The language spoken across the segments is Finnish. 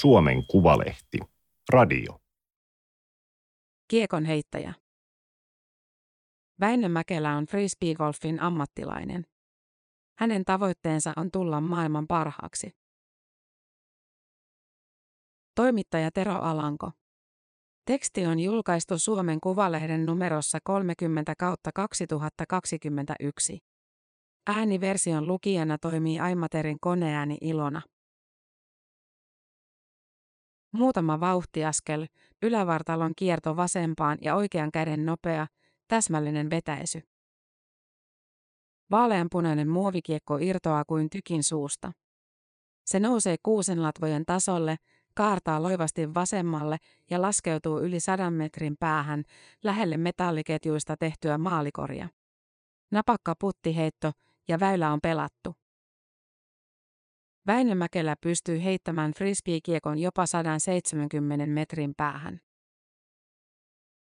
Suomen Kuvalehti. Radio. Kiekon heittäjä. Väinö Mäkelä on frisbeegolfin ammattilainen. Hänen tavoitteensa on tulla maailman parhaaksi. Toimittaja Tero Alanko. Teksti on julkaistu Suomen Kuvalehden numerossa 30 kautta 2021. Ääniversion lukijana toimii Aimaterin koneääni Ilona. Muutama vauhtiaskel, ylävartalon kierto vasempaan ja oikean käden nopea, täsmällinen vetäisy. Vaaleanpunainen muovikiekko irtoaa kuin tykin suusta. Se nousee kuusenlatvojen tasolle, kaartaa loivasti vasemmalle ja laskeutuu yli sadan metrin päähän lähelle metalliketjuista tehtyä maalikoria. Napakka puttiheitto ja väylä on pelattu. Väinö Mäkelä pystyy heittämään frisbeekiekon jopa 170 metrin päähän.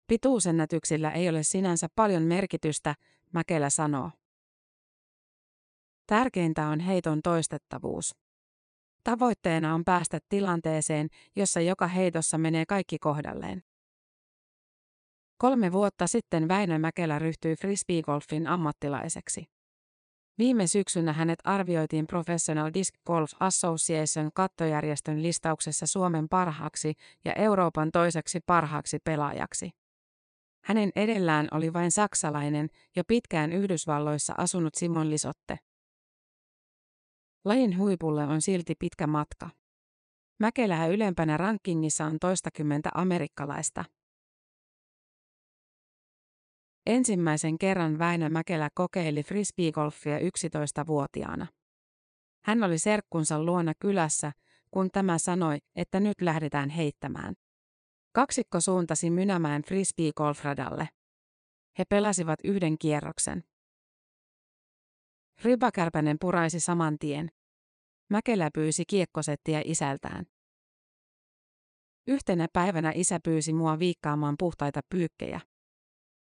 Pituusennätyksillä ei ole sinänsä paljon merkitystä, Mäkelä sanoo. Tärkeintä on heiton toistettavuus. Tavoitteena on päästä tilanteeseen, jossa joka heitossa menee kaikki kohdalleen. Kolme vuotta sitten Väinö Mäkelä ryhtyi frisbeegolfin ammattilaiseksi. Viime syksynä hänet arvioitiin Professional Disc Golf Association kattojärjestön listauksessa Suomen parhaaksi ja Euroopan toiseksi parhaaksi pelaajaksi. Hänen edellään oli vain saksalainen, jo pitkään Yhdysvalloissa asunut Simon Lisotte. Lajin huipulle on silti pitkä matka. Mäkelää ylempänä rankingissa on toistakymmentä amerikkalaista. Ensimmäisen kerran Väinö Mäkelä kokeili frisbeegolfia 11-vuotiaana. Hän oli serkkunsa luona kylässä, kun tämä sanoi, että nyt lähdetään heittämään. Kaksikko suuntasi Mynämään frisbeegolfradalle. He pelasivat yhden kierroksen. Ribakärpänen puraisi saman tien. Mäkelä pyysi kiekkosettiä isältään. Yhtenä päivänä isä pyysi mua viikkaamaan puhtaita pyykkejä.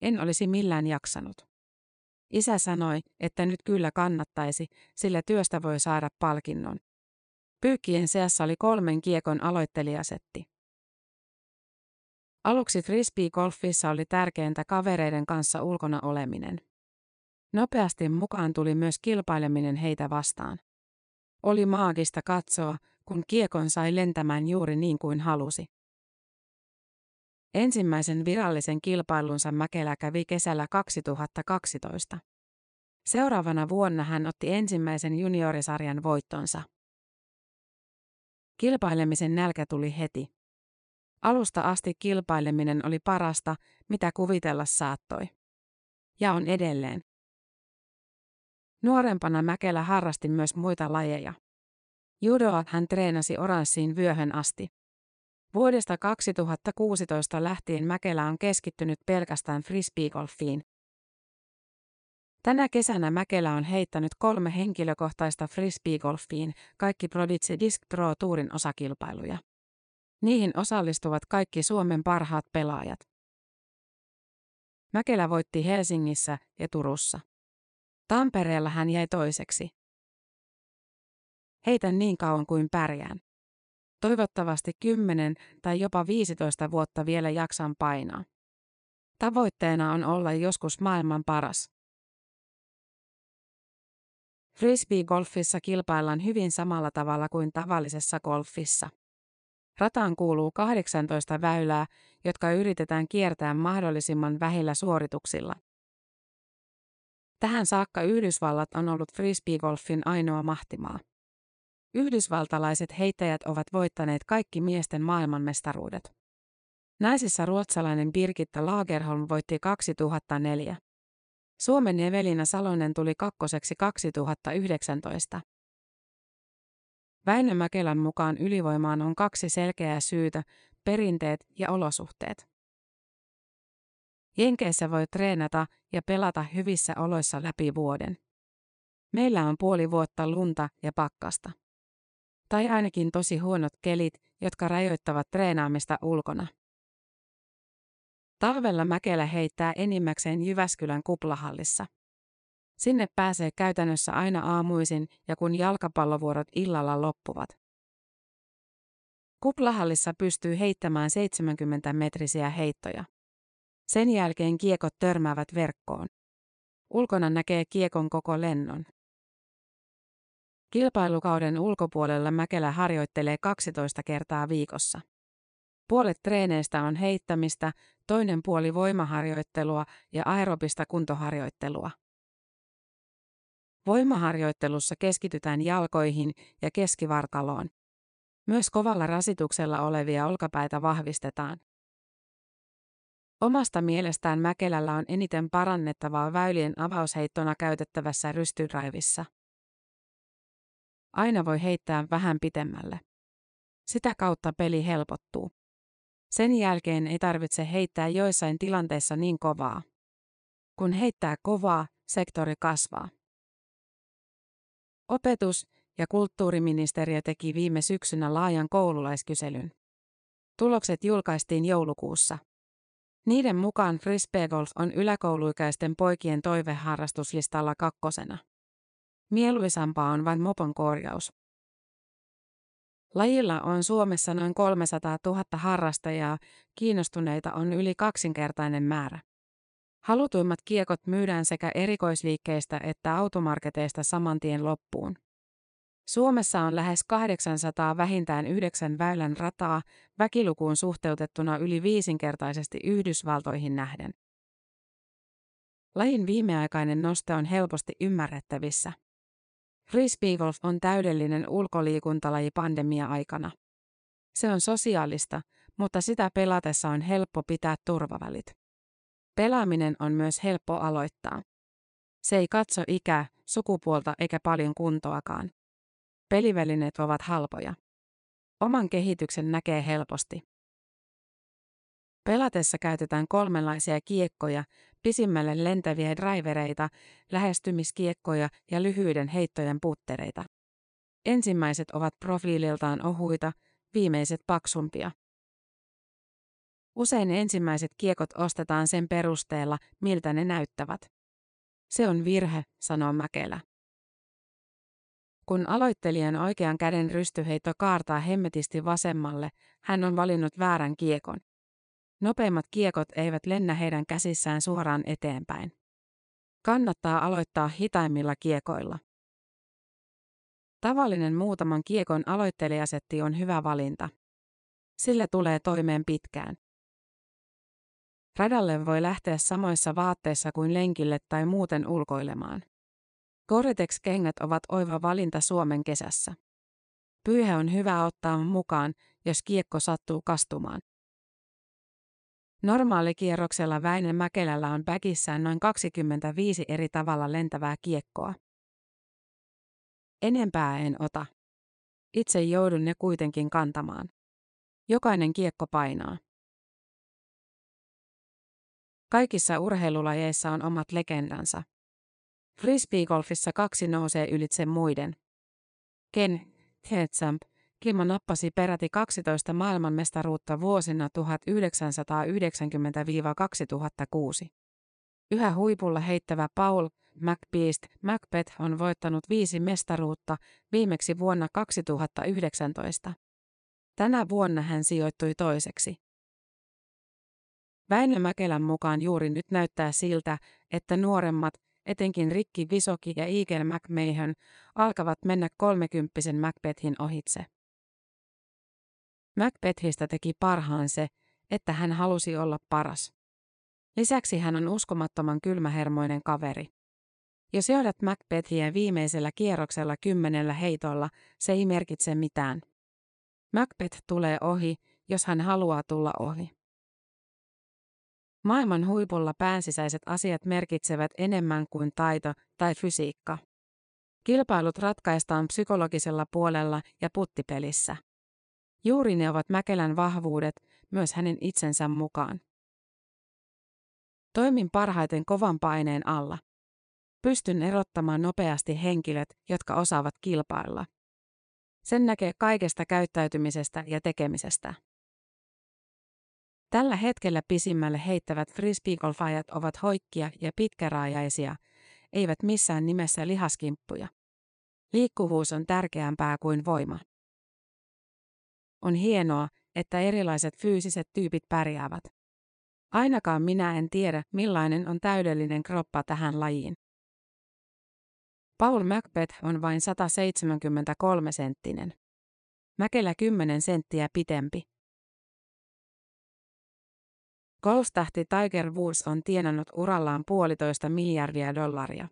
En olisi millään jaksanut. Isä sanoi, että nyt kyllä kannattaisi, sillä työstä voi saada palkinnon. Pyykkien seassa oli kolmen kiekon aloittelijasetti. Aluksi frisbee-golfissa oli tärkeintä kavereiden kanssa ulkona oleminen. Nopeasti mukaan tuli myös kilpaileminen heitä vastaan. Oli maagista katsoa, kun kiekon sai lentämään juuri niin kuin halusi. Ensimmäisen virallisen kilpailunsa Mäkelä kävi kesällä 2012. Seuraavana vuonna hän otti ensimmäisen juniorisarjan voittonsa. Kilpailemisen nälkä tuli heti. Alusta asti kilpaileminen oli parasta, mitä kuvitella saattoi. Ja on edelleen. Nuorempana Mäkelä harrasti myös muita lajeja. Judoa hän treenasi oranssiin vyöhön asti. Vuodesta 2016 lähtien Mäkelä on keskittynyt pelkästään frisbeegolfiin. Tänä kesänä Mäkelä on heittänyt kolme henkilökohtaista frisbeegolfiin, kaikki Prodigy Disc Pro Tourin osakilpailuja. Niihin osallistuvat kaikki Suomen parhaat pelaajat. Mäkelä voitti Helsingissä ja Turussa. Tampereella hän jäi toiseksi. Heitän niin kauan kuin pärjään. Toivottavasti 10 tai jopa 15 vuotta vielä jaksan painaa. Tavoitteena on olla joskus maailman paras. Frisbee-golfissa kilpaillaan hyvin samalla tavalla kuin tavallisessa golfissa. Rataan kuuluu 18 väylää, jotka yritetään kiertää mahdollisimman vähillä suorituksilla. Tähän saakka Yhdysvallat on ollut frisbeegolfin ainoa mahtimaa. Yhdysvaltalaiset heittäjät ovat voittaneet kaikki miesten maailmanmestaruudet. Naisissa ruotsalainen Birgitta Lagerholm voitti 2004. Suomen Evelina Salonen tuli kakkoseksi 2019. Väinö Mäkelän mukaan ylivoimaan on kaksi selkeää syytä, perinteet ja olosuhteet. Jenkeissä voi treenata ja pelata hyvissä oloissa läpi vuoden. Meillä on puoli vuotta lunta ja pakkasta. Tai ainakin tosi huonot kelit, jotka rajoittavat treenaamista ulkona. Talvella Mäkelä heittää enimmäkseen Jyväskylän kuplahallissa. Sinne pääsee käytännössä aina aamuisin ja kun jalkapallovuorot illalla loppuvat. Kuplahallissa pystyy heittämään 70-metrisiä heittoja. Sen jälkeen kiekot törmäävät verkkoon. Ulkona näkee kiekon koko lennon. Kilpailukauden ulkopuolella Mäkelä harjoittelee 12 kertaa viikossa. Puolet treeneistä on heittämistä, toinen puoli voimaharjoittelua ja aerobista kuntoharjoittelua. Voimaharjoittelussa keskitytään jalkoihin ja keskivartaloon. Myös kovalla rasituksella olevia olkapäitä vahvistetaan. Omasta mielestään Mäkelällä on eniten parannettavaa väylien avausheittona käytettävässä rystydraivissa. Aina voi heittää vähän pitemmälle. Sitä kautta peli helpottuu. Sen jälkeen ei tarvitse heittää joissain tilanteissa niin kovaa. Kun heittää kovaa, sektori kasvaa. Opetus- ja kulttuuriministeriö teki viime syksynä laajan koululaiskyselyn. Tulokset julkaistiin joulukuussa. Niiden mukaan frisbeegolf on yläkouluikäisten poikien toiveharrastuslistalla kakkosena. Mieluisampaa on vain mopon korjaus. Lajilla on Suomessa noin 300 000 harrastajaa, kiinnostuneita on yli kaksinkertainen määrä. Halutuimmat kiekot myydään sekä erikoisliikkeistä että automarketeista saman tien loppuun. Suomessa on lähes 800 vähintään yhdeksän väylän rataa, väkilukuun suhteutettuna yli viisinkertaisesti Yhdysvaltoihin nähden. Lajin viimeaikainen noste on helposti ymmärrettävissä. Frisbeegolf on täydellinen ulkoliikuntalaji pandemia-aikana. Se on sosiaalista, mutta sitä pelatessa on helppo pitää turvavälit. Pelaaminen on myös helppo aloittaa. Se ei katso ikää, sukupuolta eikä paljon kuntoakaan. Pelivälineet ovat halpoja. Oman kehityksen näkee helposti. Pelatessa käytetään kolmenlaisia kiekkoja, pisimmälle lentäviä drivereita, lähestymiskiekkoja ja lyhyiden heittojen puttereita. Ensimmäiset ovat profiililtaan ohuita, viimeiset paksumpia. Usein ensimmäiset kiekot ostetaan sen perusteella, miltä ne näyttävät. Se on virhe, sanoo Mäkelä. Kun aloittelijan oikean käden rystyheitto kaartaa hemmetisti vasemmalle, hän on valinnut väärän kiekon. Nopeimmat kiekot eivät lennä heidän käsissään suoraan eteenpäin. Kannattaa aloittaa hitaimmilla kiekoilla. Tavallinen muutaman kiekon aloittelijasetti on hyvä valinta. Sillä tulee toimeen pitkään. Radalle voi lähteä samoissa vaatteissa kuin lenkille tai muuten ulkoilemaan. Gore-Tex-kengät ovat oiva valinta Suomen kesässä. Pyyhe on hyvä ottaa mukaan, jos kiekko sattuu kastumaan. Normaalikierroksella Väinö Mäkelällä on päkissään noin 25 eri tavalla lentävää kiekkoa. Enempää en ota. Itse joudun ne kuitenkin kantamaan. Jokainen kiekko painaa. Kaikissa urheilulajeissa on omat legendansa. Frisbeegolfissa kaksi nousee ylitse muiden. Ken Tetsamp Kimo nappasi peräti 12 maailmanmestaruutta vuosina 1990-2006. Yhä huipulla heittävä Paul McBeast Macbeth on voittanut viisi mestaruutta, viimeksi vuonna 2019. Tänä vuonna hän sijoittui toiseksi. Väinö Mäkelän mukaan juuri nyt näyttää siltä, että nuoremmat, etenkin Rikki Visoki ja Eagle McMahon, alkavat mennä kolmekymppisen Macbethin ohitse. Macbethistä teki parhaan se, että hän halusi olla paras. Lisäksi hän on uskomattoman kylmähermoinen kaveri. Jos johdat Macbethia viimeisellä kierroksella kymmenellä heitolla, se ei merkitse mitään. Macbeth tulee ohi, jos hän haluaa tulla ohi. Maailman huipulla päänsisäiset asiat merkitsevät enemmän kuin taito tai fysiikka. Kilpailut ratkaistaan psykologisella puolella ja puttipelissä. Juuri ne ovat Mäkelän vahvuudet, myös hänen itsensä mukaan. Toimin parhaiten kovan paineen alla. Pystyn erottamaan nopeasti henkilöt, jotka osaavat kilpailla. Sen näkee kaikesta käyttäytymisestä ja tekemisestä. Tällä hetkellä pisimmälle heittävät frisbeegolfajat ovat hoikkia ja pitkäraajaisia, eivät missään nimessä lihaskimppuja. Liikkuvuus on tärkeämpää kuin voima. On hienoa, että erilaiset fyysiset tyypit pärjäävät. Ainakaan minä en tiedä, millainen on täydellinen kroppa tähän lajiin. Paul Macbeth on vain 173 senttinen. Mäkelä 10 senttiä pitempi. Golftähti Tiger Woods on tienannut urallaan puolitoista miljardia dollaria.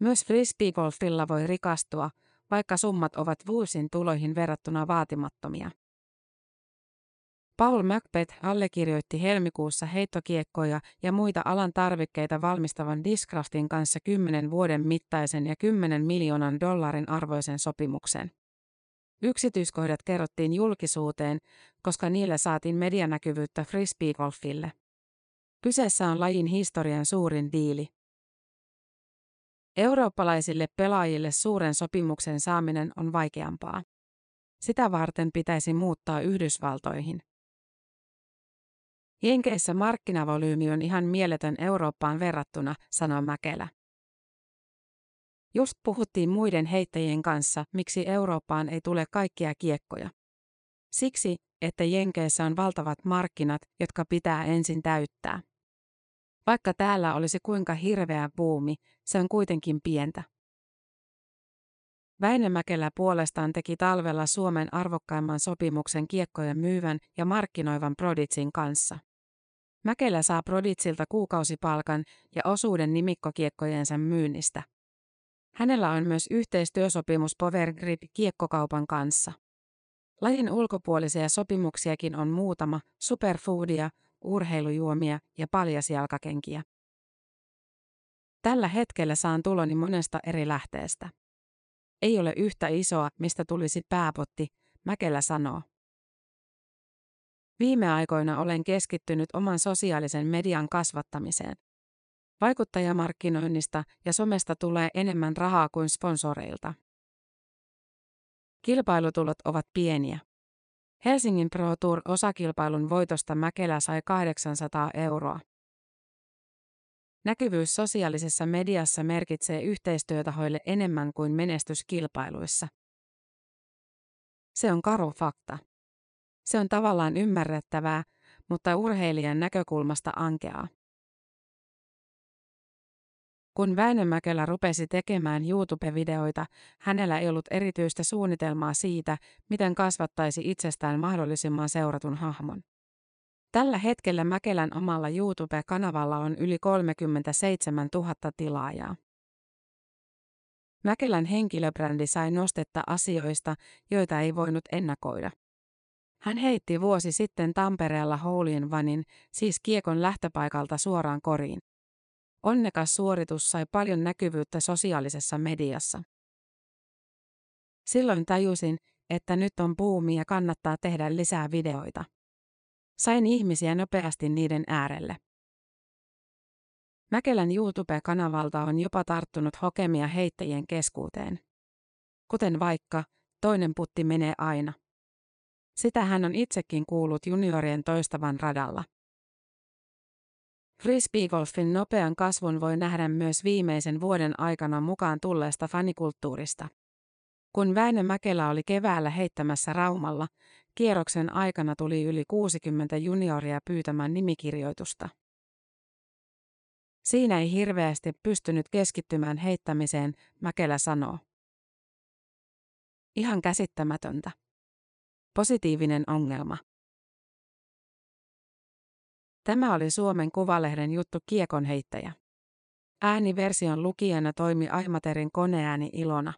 Myös frisbeegolfilla voi rikastua, vaikka summat ovat Woodsin tuloihin verrattuna vaatimattomia. Paul Macbeth allekirjoitti helmikuussa heittokiekkoja ja muita alan tarvikkeita valmistavan Discraftin kanssa 10 vuoden mittaisen ja 10 miljoonan dollarin arvoisen sopimuksen. Yksityiskohdat kerrottiin julkisuuteen, koska niillä saatiin medianäkyvyyttä frisbeegolfille. Kyseessä on lajin historian suurin diili. Eurooppalaisille pelaajille suuren sopimuksen saaminen on vaikeampaa. Sitä varten pitäisi muuttaa Yhdysvaltoihin. Jenkeissä markkinavolyymi on ihan mieletön Eurooppaan verrattuna, sanoo Mäkelä. Just puhuttiin muiden heittäjien kanssa, miksi Eurooppaan ei tule kaikkia kiekkoja. Siksi, että Jenkeissä on valtavat markkinat, jotka pitää ensin täyttää. Vaikka täällä olisi kuinka hirveä buumi, se on kuitenkin pientä. Väinämäkelä puolestaan teki talvella Suomen arvokkaimman sopimuksen kiekkojen myyvän ja markkinoivan Proditsin kanssa. Mäkelä saa Proditsilta kuukausipalkan ja osuuden nimikkokiekkojensa myynnistä. Hänellä on myös yhteistyösopimus Power Grip kiekkokaupan kanssa. Lajin ulkopuolisia sopimuksiakin on muutama, superfoodia, urheilujuomia ja paljasjalkakenkiä. Tällä hetkellä saan tuloni monesta eri lähteestä. Ei ole yhtä isoa, mistä tulisi pääpotti, Mäkelä sanoo. Viime aikoina olen keskittynyt oman sosiaalisen median kasvattamiseen. Vaikuttajamarkkinoinnista ja somesta tulee enemmän rahaa kuin sponsoreilta. Kilpailutulot ovat pieniä. Helsingin Pro Tour osakilpailun voitosta Mäkelä sai 800 euroa. Näkyvyys sosiaalisessa mediassa merkitsee yhteistyötahoille enemmän kuin menestyskilpailuissa. Se on karu fakta. Se on tavallaan ymmärrettävää, mutta urheilijan näkökulmasta ankeaa. Kun Väinömäkelä rupesi tekemään YouTube-videoita, hänellä ei ollut erityistä suunnitelmaa siitä, miten kasvattaisi itsestään mahdollisimman seuratun hahmon. Tällä hetkellä Mäkelän omalla YouTube-kanavalla on yli 37 000 tilaajaa. Mäkelän henkilöbrändi sai nostetta asioista, joita ei voinut ennakoida. Hän heitti vuosi sitten Tampereella Houlien vanin, siis kiekon lähtöpaikalta suoraan koriin. Onnekas suoritus sai paljon näkyvyyttä sosiaalisessa mediassa. Silloin tajusin, että nyt on buumi ja kannattaa tehdä lisää videoita. Sain ihmisiä nopeasti niiden äärelle. Mäkelän YouTube-kanavalta on jopa tarttunut hokemia heittäjien keskuuteen. Kuten vaikka, toinen putti menee aina. Sitä hän on itsekin kuullut juniorien toistavan radalla. Frisbeegolfin nopean kasvun voi nähdä myös viimeisen vuoden aikana mukaan tulleesta fanikulttuurista. Kun Väinö Mäkelä oli keväällä heittämässä Raumalla, kierroksen aikana tuli yli 60 junioria pyytämään nimikirjoitusta. Siinä ei hirveästi pystynyt keskittymään heittämiseen, Mäkelä sanoo. Ihan käsittämätöntä. Positiivinen ongelma. Tämä oli Suomen Kuvalehden juttu Kiekon heittäjä. Ääniversion lukijana toimi Aimaterin koneääni Ilona.